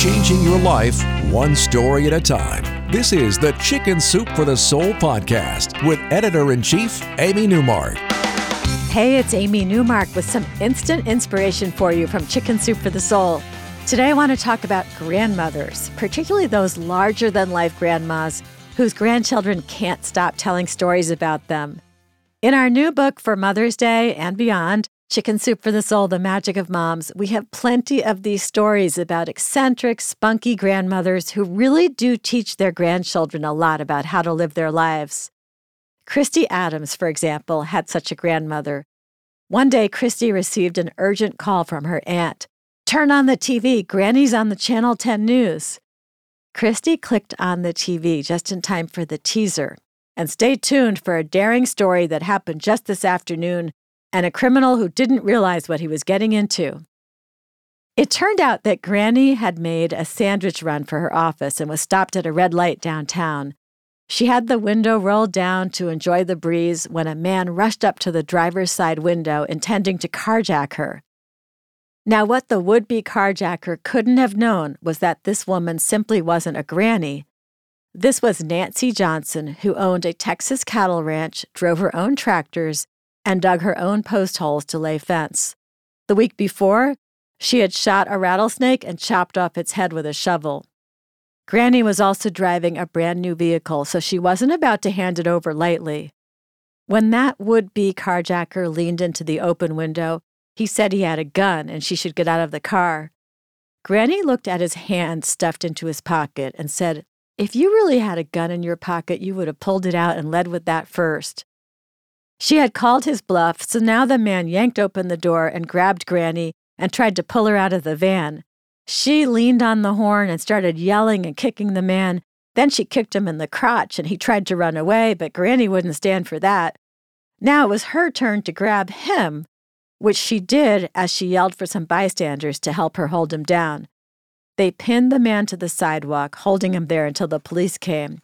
Changing your life one story at a time. This is the Chicken Soup for the Soul podcast with editor in chief, Amy Newmark. Hey, it's Amy Newmark with some instant inspiration for you from Chicken Soup for the Soul. Today, I want to talk about grandmothers, particularly those larger than life grandmas whose grandchildren can't stop telling stories about them. In our new book for Mother's Day and beyond, Chicken Soup for the Soul, The Magic of Moms, we have plenty of these stories about eccentric, spunky grandmothers who really do teach their grandchildren a lot about how to live their lives. Christy Adams, for example, had such a grandmother. One day, Christy received an urgent call from her aunt Turn on the TV, Granny's on the Channel 10 News. Christy clicked on the TV just in time for the teaser. And stay tuned for a daring story that happened just this afternoon and a criminal who didn't realize what he was getting into. It turned out that Granny had made a sandwich run for her office and was stopped at a red light downtown. She had the window rolled down to enjoy the breeze when a man rushed up to the driver's side window intending to carjack her. Now, what the would be carjacker couldn't have known was that this woman simply wasn't a granny. This was Nancy Johnson, who owned a Texas cattle ranch, drove her own tractors, and dug her own post holes to lay fence. The week before, she had shot a rattlesnake and chopped off its head with a shovel. Granny was also driving a brand new vehicle, so she wasn't about to hand it over lightly. When that would be carjacker leaned into the open window, he said he had a gun and she should get out of the car. Granny looked at his hand stuffed into his pocket and said, If you really had a gun in your pocket, you would have pulled it out and led with that first. She had called his bluff, so now the man yanked open the door and grabbed Granny and tried to pull her out of the van. She leaned on the horn and started yelling and kicking the man. Then she kicked him in the crotch and he tried to run away, but Granny wouldn't stand for that. Now it was her turn to grab him, which she did as she yelled for some bystanders to help her hold him down. They pinned the man to the sidewalk, holding him there until the police came.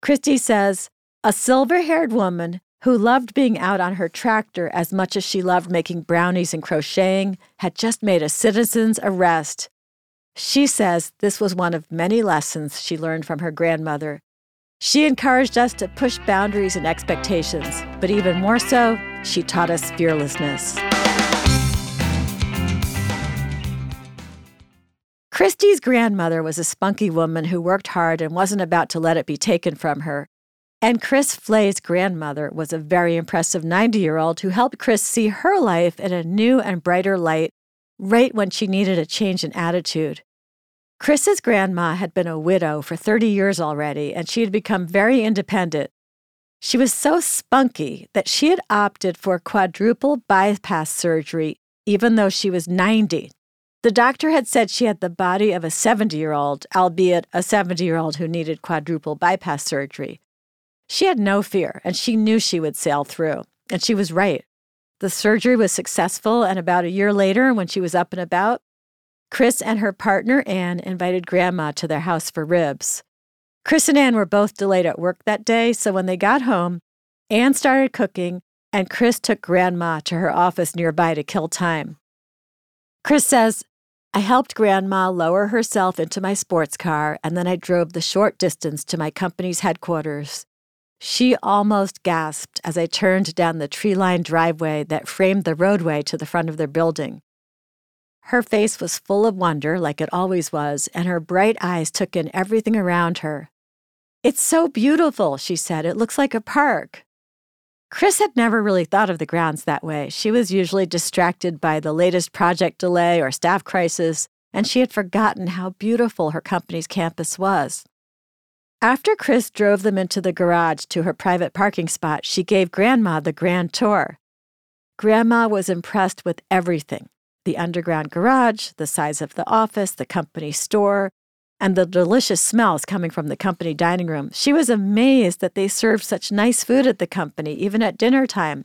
Christy says, A silver haired woman who loved being out on her tractor as much as she loved making brownies and crocheting, had just made a citizen's arrest. She says this was one of many lessons she learned from her grandmother. She encouraged us to push boundaries and expectations, but even more so, she taught us fearlessness. Christy's grandmother was a spunky woman who worked hard and wasn't about to let it be taken from her. And Chris Flay's grandmother was a very impressive 90 year old who helped Chris see her life in a new and brighter light right when she needed a change in attitude. Chris's grandma had been a widow for 30 years already, and she had become very independent. She was so spunky that she had opted for quadruple bypass surgery, even though she was 90. The doctor had said she had the body of a 70 year old, albeit a 70 year old who needed quadruple bypass surgery. She had no fear, and she knew she would sail through. And she was right. The surgery was successful, and about a year later, when she was up and about, Chris and her partner, Anne, invited Grandma to their house for ribs. Chris and Anne were both delayed at work that day, so when they got home, Anne started cooking, and Chris took Grandma to her office nearby to kill time. Chris says, I helped Grandma lower herself into my sports car, and then I drove the short distance to my company's headquarters. She almost gasped as I turned down the tree lined driveway that framed the roadway to the front of their building. Her face was full of wonder, like it always was, and her bright eyes took in everything around her. It's so beautiful, she said. It looks like a park. Chris had never really thought of the grounds that way. She was usually distracted by the latest project delay or staff crisis, and she had forgotten how beautiful her company's campus was. After Chris drove them into the garage to her private parking spot, she gave Grandma the grand tour. Grandma was impressed with everything the underground garage, the size of the office, the company store, and the delicious smells coming from the company dining room. She was amazed that they served such nice food at the company, even at dinner time.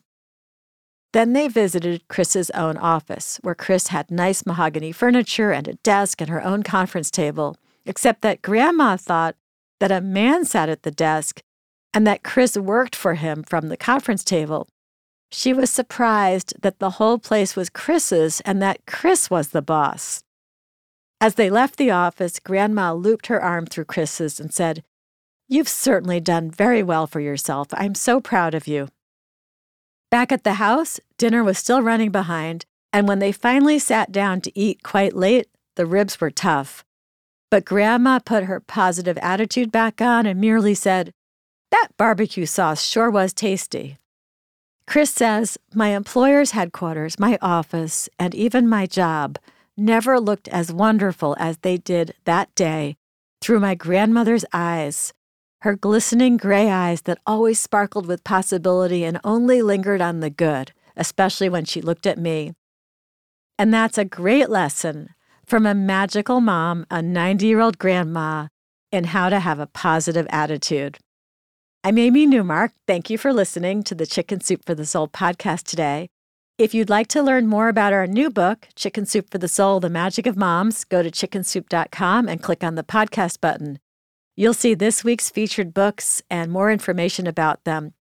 Then they visited Chris's own office, where Chris had nice mahogany furniture and a desk and her own conference table, except that Grandma thought that a man sat at the desk and that Chris worked for him from the conference table. She was surprised that the whole place was Chris's and that Chris was the boss. As they left the office, Grandma looped her arm through Chris's and said, You've certainly done very well for yourself. I'm so proud of you. Back at the house, dinner was still running behind, and when they finally sat down to eat quite late, the ribs were tough. But Grandma put her positive attitude back on and merely said, That barbecue sauce sure was tasty. Chris says, My employer's headquarters, my office, and even my job never looked as wonderful as they did that day through my grandmother's eyes, her glistening gray eyes that always sparkled with possibility and only lingered on the good, especially when she looked at me. And that's a great lesson from a magical mom, a 90 year old grandma, and how to have a positive attitude. I'm Amy Newmark. Thank you for listening to the Chicken Soup for the Soul podcast today. If you'd like to learn more about our new book, Chicken Soup for the Soul The Magic of Moms, go to chickensoup.com and click on the podcast button. You'll see this week's featured books and more information about them.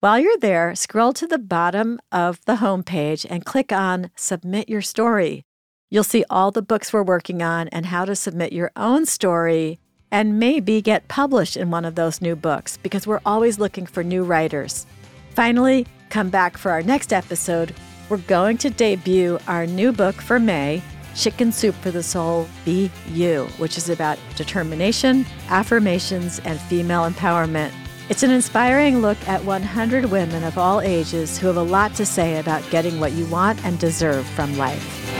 While you're there, scroll to the bottom of the homepage and click on Submit Your Story. You'll see all the books we're working on and how to submit your own story and maybe get published in one of those new books because we're always looking for new writers. Finally, come back for our next episode we're going to debut our new book for May, Chicken Soup for the Soul Be You, which is about determination, affirmations, and female empowerment. It's an inspiring look at 100 women of all ages who have a lot to say about getting what you want and deserve from life.